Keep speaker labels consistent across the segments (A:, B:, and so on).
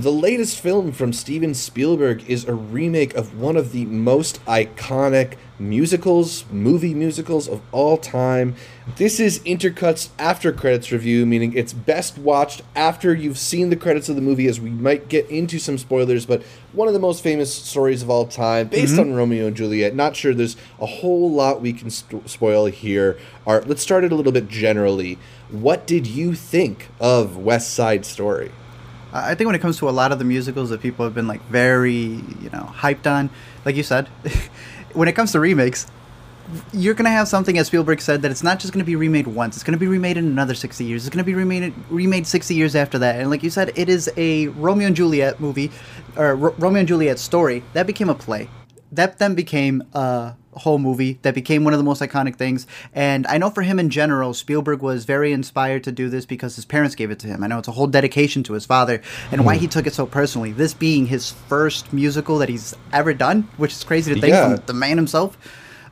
A: The latest film from Steven Spielberg is a remake of one of the most iconic musicals, movie musicals of all time. This is Intercuts after credits review, meaning it's best watched after you've seen the credits of the movie, as we might get into some spoilers, but one of the most famous stories of all time, based mm-hmm. on Romeo and Juliet. Not sure there's a whole lot we can st- spoil here. All right, let's start it a little bit generally. What did you think of West Side Story?
B: I think when it comes to a lot of the musicals that people have been like very, you know, hyped on, like you said, when it comes to remakes, you're gonna have something as Spielberg said that it's not just gonna be remade once. It's gonna be remade in another sixty years. It's gonna be remade remade sixty years after that. And like you said, it is a Romeo and Juliet movie, or Ro- Romeo and Juliet story that became a play. That then became a whole movie that became one of the most iconic things. And I know for him in general, Spielberg was very inspired to do this because his parents gave it to him. I know it's a whole dedication to his father and why he took it so personally. This being his first musical that he's ever done, which is crazy to think
A: Yeah.
B: from the man himself.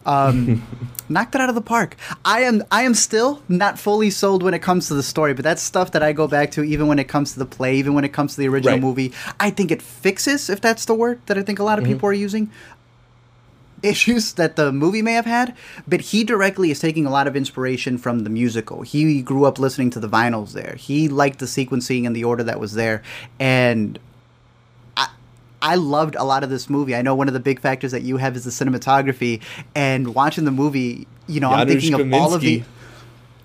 B: Um, knocked it out of the park. I am I am still not fully sold when it comes to the story, but that's stuff that I go back to even when it comes to the play, even when it comes to the original
A: Right.
B: movie. I think it fixes, if that's the word that I think a lot of people are using, issues that the movie may have had, but he directly is taking a lot of inspiration from the musical. He grew up listening to the vinyls there. He liked the sequencing and the order that was there, and I I loved a lot of this movie. I know one of the big factors that you have is the cinematography, and watching the movie, you know, I'm thinking of all of the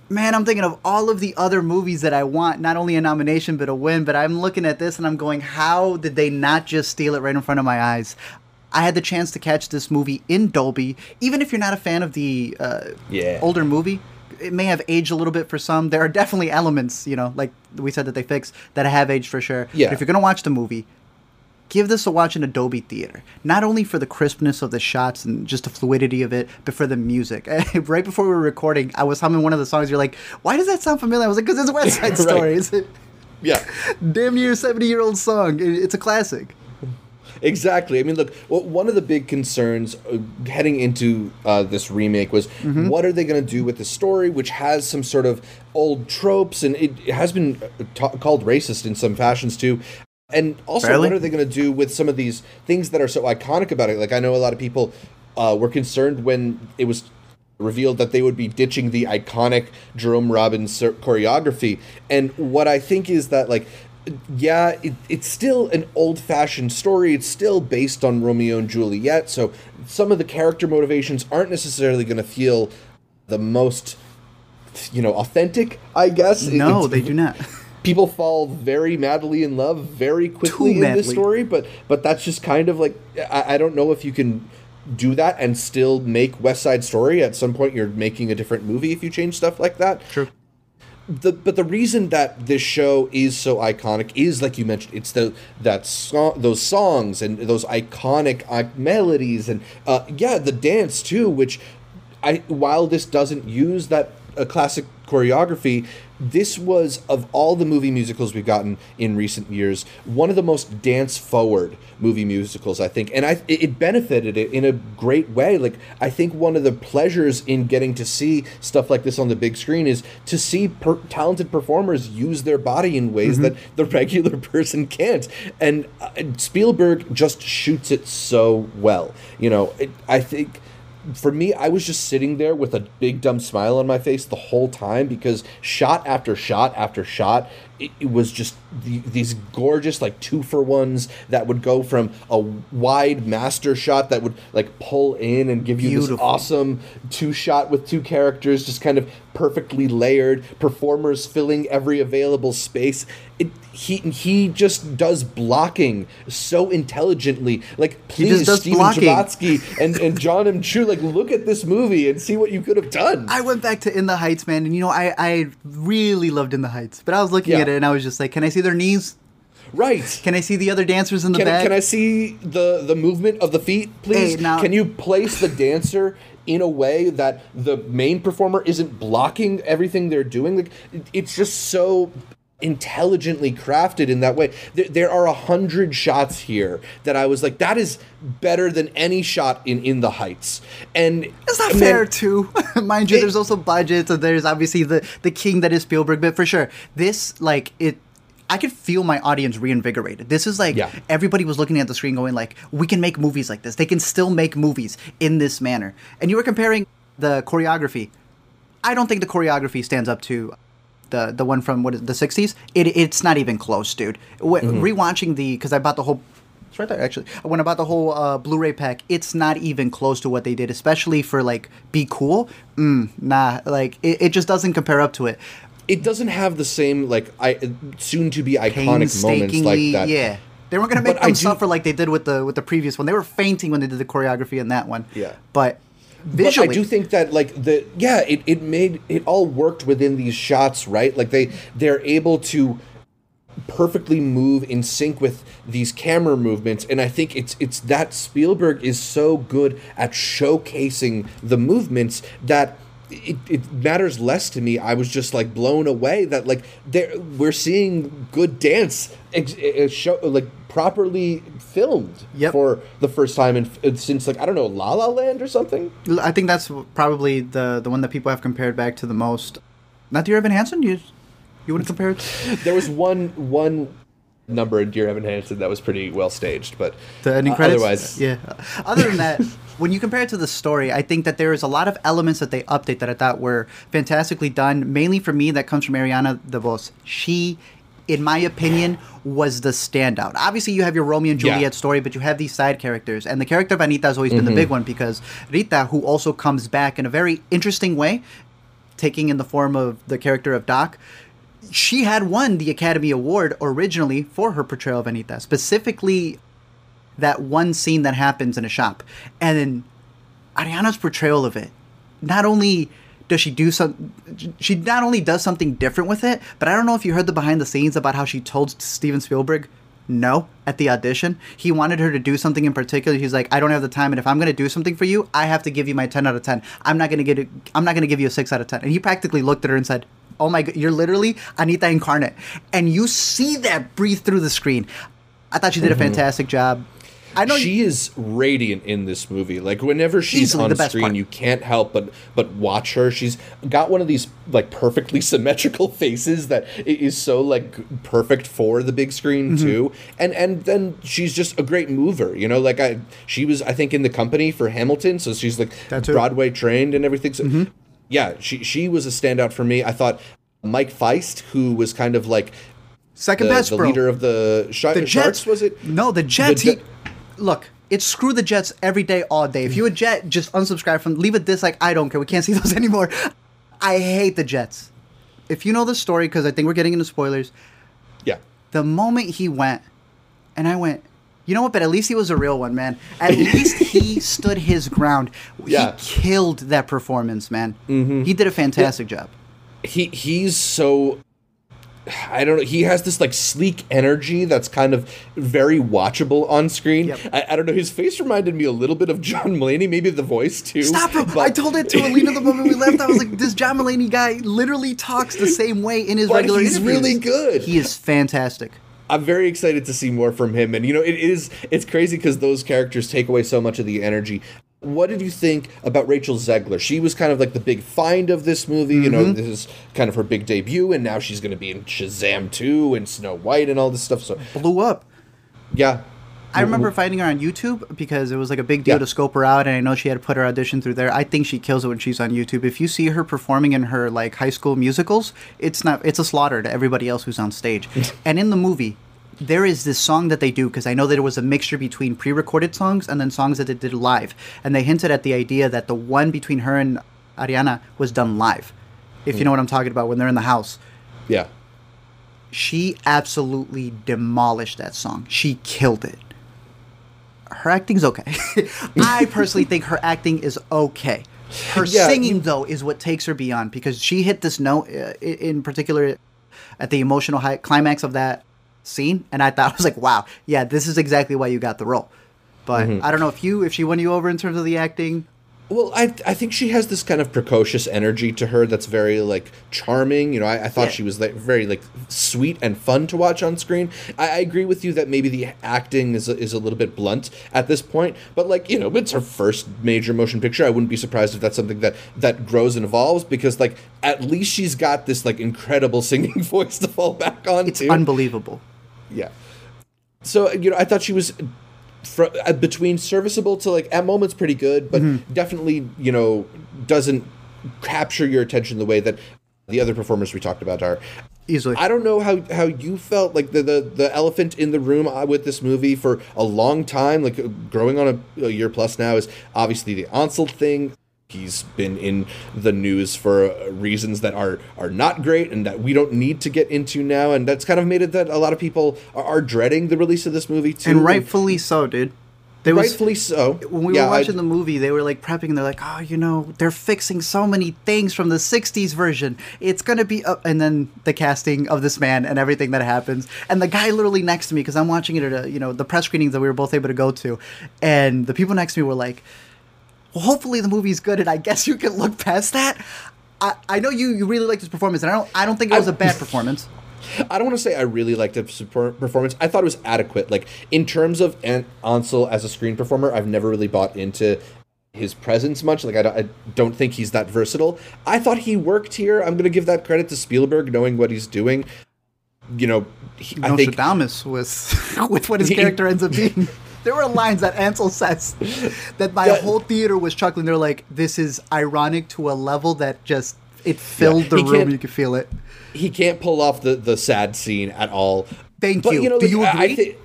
B: man, I'm thinking of all of the other movies that I want, not only a nomination but a win. But I'm looking at this and I'm going, how did they not just steal it right in front of my eyes? I had the chance to catch this movie in Dolby. Even if you're not a fan of the uh,
A: Yeah.
B: older movie, it may have aged a little bit for some. There are definitely elements, you know, like we said that they fix that have aged for sure.
A: Yeah.
B: But if you're gonna watch the movie, give this a watch in a Dolby theater. Not only for the crispness of the shots and just the fluidity of it, but for the music. right before we were recording, I was humming one of the songs. You're like, "Why does that sound familiar?" I was like, "Cause it's West Side
A: Right.
B: Story.
A: Yeah.
B: damn near seventy year old song. It's a classic."
A: Exactly. I mean, look, well, one of the big concerns uh, heading into uh, this remake was
B: Mm-hmm.
A: what are they going to do with the story, which has some sort of old tropes, and it, it has been uh, ta- called racist in some fashions too. And also, what are they going to do with some of these things that are so iconic about it? Like, I know a lot of people uh, were concerned when it was revealed that they would be ditching the iconic Jerome Robbins choreography. And what I think is that, like, yeah, it, it's still an old fashioned story. It's still based on Romeo and Juliet. So some of the character motivations aren't necessarily going to feel the most, you know, authentic, I guess.
B: No,
A: it's-
B: they do not.
A: people fall very madly in love very quickly
B: Too
A: in this story but but that's just kind of like I, I don't know if you can do that and still make west side story at some point you're making a different movie if you change stuff like that
B: True.
A: The but the reason that this show is so iconic is like you mentioned it's the that song those songs and those iconic uh, melodies and uh, yeah the dance too which I while this doesn't use that uh, classic choreography this was of all the movie musicals we've gotten in recent years one of the most dance forward movie musicals I think. And I it it benefited it in a great way. Like I think one of the pleasures in getting to see stuff like this on the big screen is to see per- talented performers use their body in ways that the regular person can't. And uh, Spielberg just shoots it so well. You know it, I think for me, I was just sitting there with a big dumb smile on my face the whole time because shot after shot after shot, it, it was just the, these gorgeous like two for ones that would go from a wide master shot that would like pull in and give you this awesome two shot with two characters just kind of perfectly layered performers filling every available space. It, he he just does blocking so intelligently. Like please, Steven
B: blocking.
A: Chbosky and, and John M. Chu, like look at this movie and see what you could have done.
B: I went back to In the Heights, man, and you know, I, I really loved In the Heights, but I was looking
A: Yeah.
B: at it and I was just like, can I see their knees?
A: right.
B: Can I see the other dancers in the
A: Can,
B: back?
A: can I see the the movement of the feet, please?
B: Hey, now-
A: can you place the dancer in a way that the main performer isn't blocking everything they're doing? Like it's just so intelligently crafted in that way. There, there are a hundred shots here that I was like, that is better than any shot in In the Heights. And
B: It's not fair too. Mind you,
A: It-
B: there's also budgets and there's obviously the the king that is Spielberg, but for sure, this like it I could feel my audience reinvigorated. This is like
A: Yeah.
B: everybody was looking at the screen going like, we can make movies like this. They can still make movies in this manner. And you were comparing the choreography. I don't think the choreography stands up to the the one from what is the 60s. It it's not even close, dude. W- Rewatching the cuz I bought the whole it's right there actually. When I bought the whole uh, Blu-ray pack, it's not even close to what they did, especially for like "Be Cool." Mm, nah, like it, it just doesn't compare up to it.
A: It doesn't have the same like I soon to be iconic moments like that.
B: yeah. They weren't gonna make
A: But
B: them
A: do-
B: suffer like they did with the with the previous one. They were fainting when they did the choreography in that one.
A: Yeah.
B: but visually,
A: But I do think that like the yeah, it, it made it all worked within these shots, right? Like they they're able to perfectly move in sync with these camera movements and I think it's it's that Spielberg is so good at showcasing the movements that it, it matters less to me. I was just like blown away that like there we're seeing good dance ex- uh, show like properly filmed
B: Yep.
A: for the first time in, since like I don't know La La Land or something.
B: I think that's probably the the one that people have compared back to the most. Not Dear Evan Hansen. You you wouldn't compare it?
A: There was one one number in Dear Evan Hansen that was pretty well staged, but
B: The ending
A: uh,
B: credits.
A: otherwise,
B: yeah. Other than that, when you compare it to the story, I think that there is a lot of elements that they update that I thought were fantastically done. Mainly for me, that comes from Ariana DeBose. She, in my opinion, was the standout. Obviously, you have your Romeo and
A: Yeah.
B: Juliet story, but you have these side characters, and the character of Anita has always been the big one because Rita, who also comes back in a very interesting way, taking in the form of the character of Doc. She had won the Academy Award originally for her portrayal of Anita, specifically that one scene that happens in a shop. And then Ariana's portrayal of it, not only does she do some she not only does something different with it, but I don't know if you heard the behind the scenes about how she told Steven Spielberg no at the audition. He wanted her to do something in particular. He's like, I don't have the time, and if I'm going to do something for you, I have to give you my 10 out of 10. I'm not to get it. I'm not going to give you a 6 out of 10. And he practically looked at her and said, Oh my god, you're literally Anita incarnate, and you see that breathe through the screen. I thought she did a fantastic job. I know
A: she is radiant in this movie. Like whenever she's on
B: the
A: screen,
B: part.
A: you can't help but but watch her. She's got one of these like perfectly symmetrical faces that is so like perfect for the big screen
B: Mm-hmm.
A: too. And and then she's just a great mover. You know, like I she was I think in the company for Hamilton, so she's like.
B: Mm-hmm.
A: Broadway trained and everything. So yeah, she she was a standout for me. I thought Mike Faist, who was kind of like
B: second
A: the,
B: best,
A: the
B: bro.
A: leader of the, Sh-
B: the
A: Sharks,
B: Jets
A: was it?
B: No, the Jets.
A: Je-
B: he, look, it's screw the Jets every day, all day. If you a Jet, just unsubscribe from, leave a dislike. I don't care. We can't see those anymore. I hate the Jets. If you know the story, because I think we're getting into spoilers,
A: Yeah.
B: the moment he went, and I went, you know what? But at least he was a real one, man. At least he stood his ground.
A: Yeah.
B: He killed that performance, man. Mm-hmm. He did a fantastic job.
A: he he's so I don't know. He has this like sleek energy that's kind of very watchable on screen.
B: Yep.
A: I, I don't know. His face reminded me a little bit of John Mulaney, maybe the voice too.
B: Stop, bro.
A: but-
B: I told it to Alina the moment we left. I was like, this John Mulaney guy literally talks the same way in his
A: But
B: regular
A: he's
B: interviews.
A: really good.
B: He is fantastic.
A: I'm very excited to see more from him. And you know, it is it's crazy because those characters take away so much of the energy. What did you think about Rachel Zegler? She was kind of like the big find of this movie. You
B: Mm-hmm.
A: know, this is kind of her big debut, and now she's going to be in Shazam 2 and Snow White and all this stuff. So,
B: Blew up.
A: yeah.
B: I remember finding her on YouTube because it was like a big deal
A: Yeah.
B: to scope her out, and I know she had to put her audition through there. I think she kills it when she's on YouTube. If you see her performing in her like high school musicals, it's not it's a slaughter to everybody else who's on stage. and in the movie, there is this song that they do because I know that it was a mixture between pre-recorded songs and then songs that they did live, and they hinted at the idea that the one between her and Ariana was done live. If you know what I'm talking about, when they're in the house
A: Yeah.
B: she absolutely demolished that song. She killed it. Her acting's okay. I personally think her acting is okay. Her
A: Yeah,
B: singing
A: you-
B: though is what takes her beyond because she hit this note uh, in particular at the emotional high climax of that scene and I thought I was like, "Wow, yeah, this is exactly why you got the role." But
A: Mm-hmm.
B: I don't know if you if she won you over in terms of the acting.
A: Well, I I think she has this kind of precocious energy to her that's very like charming. You know, I, I thought
B: Yeah.
A: she was like very like sweet and fun to watch on screen. I, I agree with you that maybe the acting is is a little bit blunt at this point, but like you know, it's her first major motion picture. I wouldn't be surprised if that's something that that grows and evolves because like at least she's got this like incredible singing voice to fall back on.
B: It's
A: too.
B: unbelievable.
A: Yeah. So you know, I thought she was fr- uh, between serviceable to like at moments pretty good, but
B: Mm-hmm.
A: definitely you know doesn't capture your attention the way that the other performers we talked about are.
B: Easily.
A: I don't know how, how you felt like the, the, the elephant in the room uh, with this movie for a long time, like uh, growing on a, a year plus now is obviously the Ansel thing. He's been in the news for reasons that are are not great and that we don't need to get into now, and that's kind of made it that a lot of people are, are dreading the release of this movie too.
B: and rightfully so, dude. Was
A: rightfully so.
B: when we
A: Yeah,
B: were
A: I-
B: watching the movie, they were like prepping. and They're like, "Oh, you know, they're fixing so many things from the '60s version. It's gonna be." Up. And then the casting of this man and everything that happens, and the guy literally next to me because I'm watching it at a, you know the press screenings that we were both able to go to, and the people next to me were like, "Well, hopefully the movie's good, and I guess you can look past that." I, I know you, you really liked his performance, and I don't I don't think it was
A: I-
B: a bad performance.
A: I don't want to say I really liked his per- performance. I thought it was adequate. Like in terms of An- Ansel as a screen performer, I've never really bought into his presence much. Like I don't, I don't think he's that versatile. I thought he worked here. I'm going to give that credit to Spielberg, knowing what he's doing. You know, he, I think
B: Nostradamus with with what his
A: He-
B: character ends up being. There were lines that Ansel says that my
A: Yeah.
B: whole theater was chuckling. They're like, "This is ironic to a level that just it filled the
A: he
B: room. You could feel it."
A: he can't pull off the the sad scene at all.
B: Thank
A: But,
B: you.
A: know,
B: Do you
A: I- I
B: agree?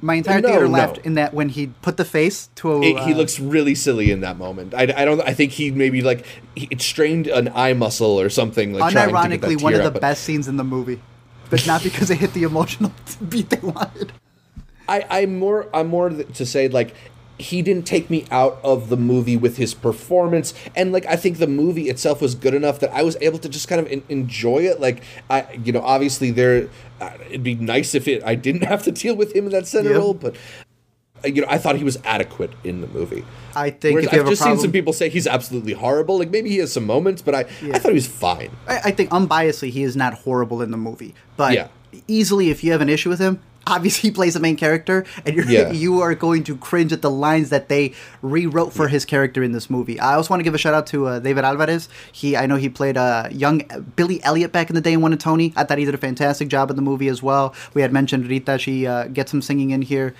B: My entire
A: No,
B: theater
A: no.
B: laughed in that when he put the face to a.
A: it- he
B: uh,
A: looks really silly in that moment. I, I don't. I think he maybe like he it strained an eye muscle or something. Like trying to get that
B: unironically one of the best scenes in the movie, but not because it hit the emotional beat they wanted.
A: I, I'm more I'm more to say like he didn't take me out of the movie with his performance. And like I think the movie itself was good enough that I was able to just kind of en- enjoy it. Like I you know obviously there uh, it'd be nice if it I didn't have to deal with him in that center
B: Yeah.
A: role but uh, you know I thought he was adequate in the movie.
B: I think
A: Whereas
B: if you
A: I've just seen some people say he's absolutely horrible. Like maybe he has some moments but I I thought he was fine.
B: I, I think unbiasedly he is not horrible in the movie, but
A: Yeah.
B: easily if you have an issue with him, obviously he plays the main character, and you're
A: Yeah.
B: you are going to cringe at the lines that they rewrote for his character in this movie. I also want to give a shout out to uh, David Alvarez. He I know he played uh, young Billy Elliot back in the day and won a Tony. I thought he did a fantastic job in the movie as well. We had mentioned Rita; she uh, gets some singing in here.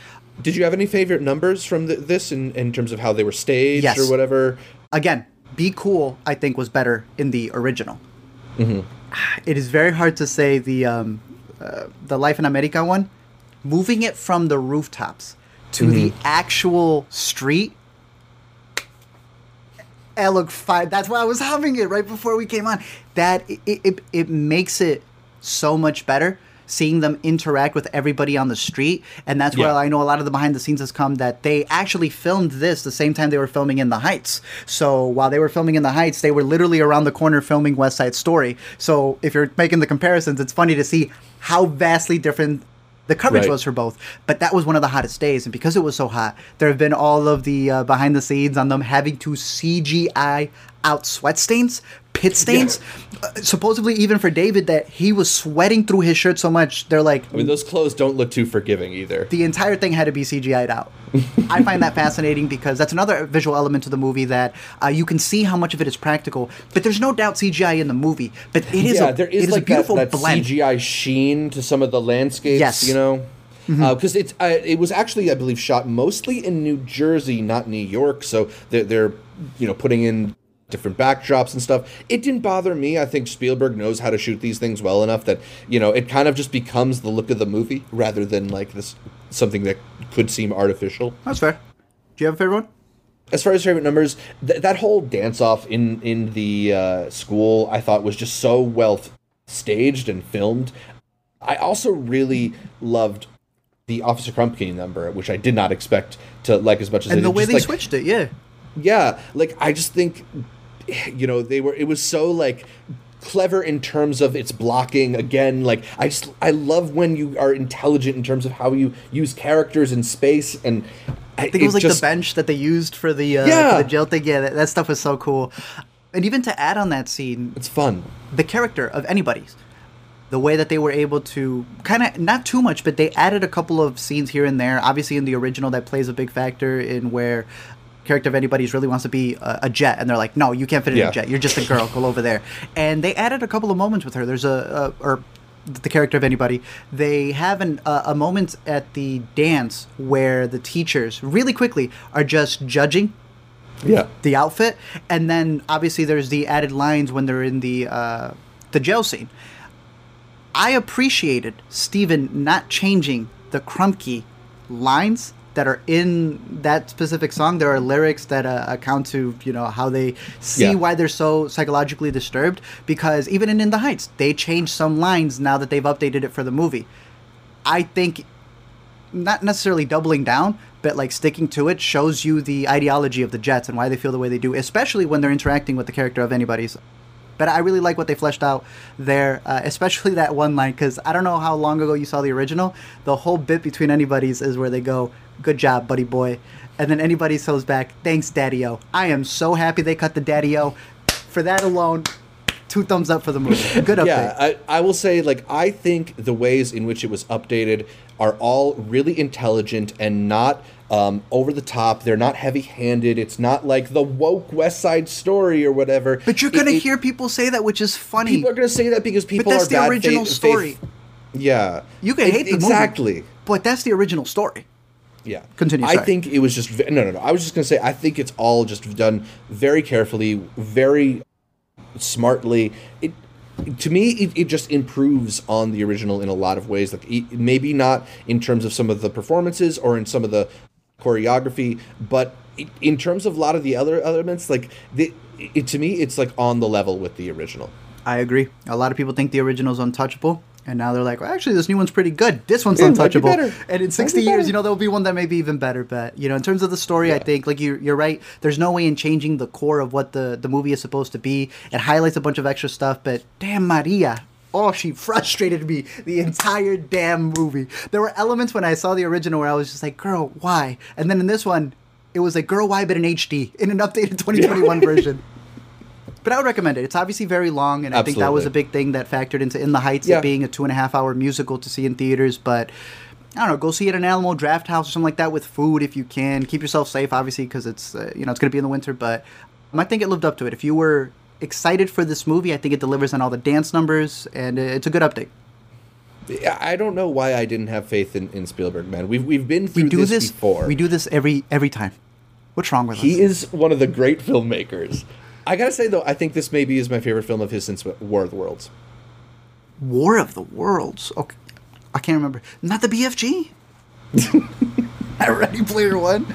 A: did you have any favorite numbers from th this in, in terms of how they were staged
B: Yes.
A: or whatever
B: again, Be Cool, I think, was better in the original. It is very hard to say the um, uh, the Life in America one. Moving it from the rooftops to the mm-hmm. actual street. Eh, it looked fine. That's why I was humming it right before we came on. That it, it, it makes it so much better seeing them interact with everybody on the street and that's where
A: Yeah.
B: i know a lot of the behind the scenes has come that they actually filmed this the same time they were filming in the heights so while they were filming in the heights they were literally around the corner filming west side story so if you're making the comparisons it's funny to see how vastly different the coverage
A: Right.
B: was for both but that was one of the hottest days and because it was so hot there have been all of the uh, behind the scenes on them having to cgi out sweat stains pit stains uh, supposedly even for david that he was sweating through his shirt so much they're like
A: I mean those clothes don't look too forgiving either
B: the entire thing had to be CGI'd out. I find that fascinating because that's another visual element to the movie that uh, you can see how much of it is practical, but there's no doubt CGI in the movie. But it is
A: yeah,
B: a,
A: there is like
B: a beautiful
A: that, that
B: blend.
A: CGI sheen to some of the landscapes.
B: Yes. Mm-hmm.
A: you know, because it's uh, it was actually I believe shot mostly in New Jersey, not New York. So they're, they're you know putting in different backdrops and stuff. It didn't bother me. I think Spielberg knows how to shoot these things well enough that you know it kind of just becomes the look of the movie rather than like this something that could seem artificial.
B: That's fair. Do you have a favorite one?
A: as far as favorite numbers, th- that whole dance off in in the uh, school, I thought was just so well staged and filmed. I also really loved the Officer Krupke number, which I did not expect to like as much as I
B: And the
A: did.
B: way
A: Just,
B: they
A: like,
B: switched it, yeah.
A: yeah, like I just think, you know, they were. It was so like clever in terms of its blocking again like i just i love when you are intelligent in terms of how you use characters in space and
B: I think it was like
A: just-
B: the bench that they used for the uh,
A: Yeah.
B: for the jail thing. Yeah, that, that stuff was so cool. And even to add on that scene,
A: it's fun
B: the character of anybody's, the way that they were able to kind of not too much, but they added a couple of scenes here and there. Obviously, in the original, that plays a big factor in where character of anybody anybody's really wants to be a, a jet, and they're like, "No, you can't fit in
A: Yeah.
B: a jet. You're just a girl. Go over there." And they added a couple of moments with her. There's a, a or the character of anybody. They have an, uh, a moment at the dance where the teachers really quickly are just judging
A: yeah
B: the outfit, and then obviously there's the added lines when they're in the uh, the jail scene. I appreciated Steven not changing the Krupke lines that are in that specific song. There are lyrics that uh, account to you know how they see
A: Yeah.
B: why they're so psychologically disturbed. Because even in In the Heights, they changed some lines now that they've updated it for the movie. I think not necessarily doubling down, but like sticking to it shows you the ideology of the Jets and why they feel the way they do, especially when they're interacting with the character of anybody's. But I really like what they fleshed out there, uh, especially that one line, because I don't know how long ago you saw the original. The whole bit between anybody's is where they go, "Good job, buddy boy," and then anybody goes back, "Thanks, Daddy-O." I am so happy they cut the Daddy-O. For that alone, two thumbs up for the movie. Good update.
A: Yeah, I, I will say, like, I think the ways in which it was updated are all really intelligent and not um, over the top. They're not heavy handed. It's not like the woke West Side story or whatever.
B: But you're gonna
A: it-
B: hear people say that, which is funny.
A: People are going to say that because people
B: that's
A: are
B: the
A: bad
B: original
A: faith-
B: story.
A: faith- Yeah.
B: You can
A: E-
B: hate the movie,
A: exactly.
B: but that's the original story.
A: Yeah.
B: Continue,
A: I think it was just no, no, no. I was just gonna say I think it's all just done very carefully, very smartly. It to me it, it just improves on the original in a lot of ways. Like maybe not in terms of some of the performances or in some of the choreography, but in terms of a lot of the other elements, like the, it to me it's like on the level with the original.
B: I agree. A lot of people think the original is untouchable, and now they're like, well, actually, this new one's pretty good. This one's
A: It might be
B: untouchable. And in 60
A: be
B: years, you know, there'll be one that may be even better. But, you know, in terms of the story, I think, like, you're, you're right. There's no way in changing the core of what the, the movie is supposed to be. It highlights a bunch of extra stuff, but damn, Maria. Oh, she frustrated me the entire damn movie. There were elements when I saw the original where I was just like, girl, why? And then in this one, it was like, girl, why, but in HD, in an updated 2021 version. But I would recommend it. It's obviously very long, and I think that was a big thing that factored into In the Heights
A: Yeah.
B: it being a two and a half hour musical to see in theaters. But I don't know, go see it in an Alamo Drafthouse or something like that with food if you can. Keep yourself safe, obviously, because it's uh, you know it's going to be in the winter. But um, I think it lived up to it. If you were excited for this movie, I think it delivers on all the dance numbers, and it's a good update.
A: I don't know why I didn't have faith in, in Spielberg, man. We've we've been through
B: We do
A: this,
B: this.
A: before.
B: We do this every every time. What's wrong with us?
A: He is one of the great filmmakers. I gotta say though, I think this maybe is my favorite film of his since War of the Worlds.
B: War of the Worlds. Okay, I can't remember. Not the BFG. Ready Player One.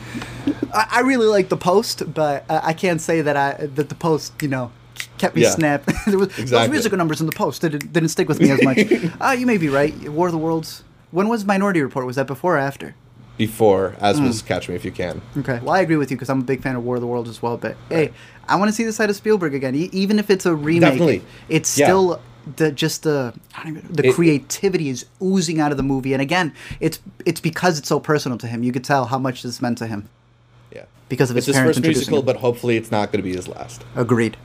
B: I, I really like the post, but I, I can't say that I that the post you know kept me
A: Yeah.
B: snapped. there was, Those musical numbers in the post didn't didn't stick with me as much. Ah, you may be right. War of the Worlds. When was Minority Report? Was that before or after?
A: Before, as
B: Hmm.
A: was Catch Me If You Can.
B: Okay. Well, I agree with you because I'm a big fan of War of the Worlds as well. But hey, I want to see the side of Spielberg again, e- even if it's a remake.
A: Definitely.
B: It's
A: Yeah.
B: still the just the I don't even, the
A: It-
B: creativity is oozing out of the movie, and again, it's it's because it's so personal to him. You could tell how much this meant to him
A: Yeah.
B: because of his
A: It's his
B: parents
A: first musical,
B: him.
A: but hopefully it's not going to be his last.
B: Agreed.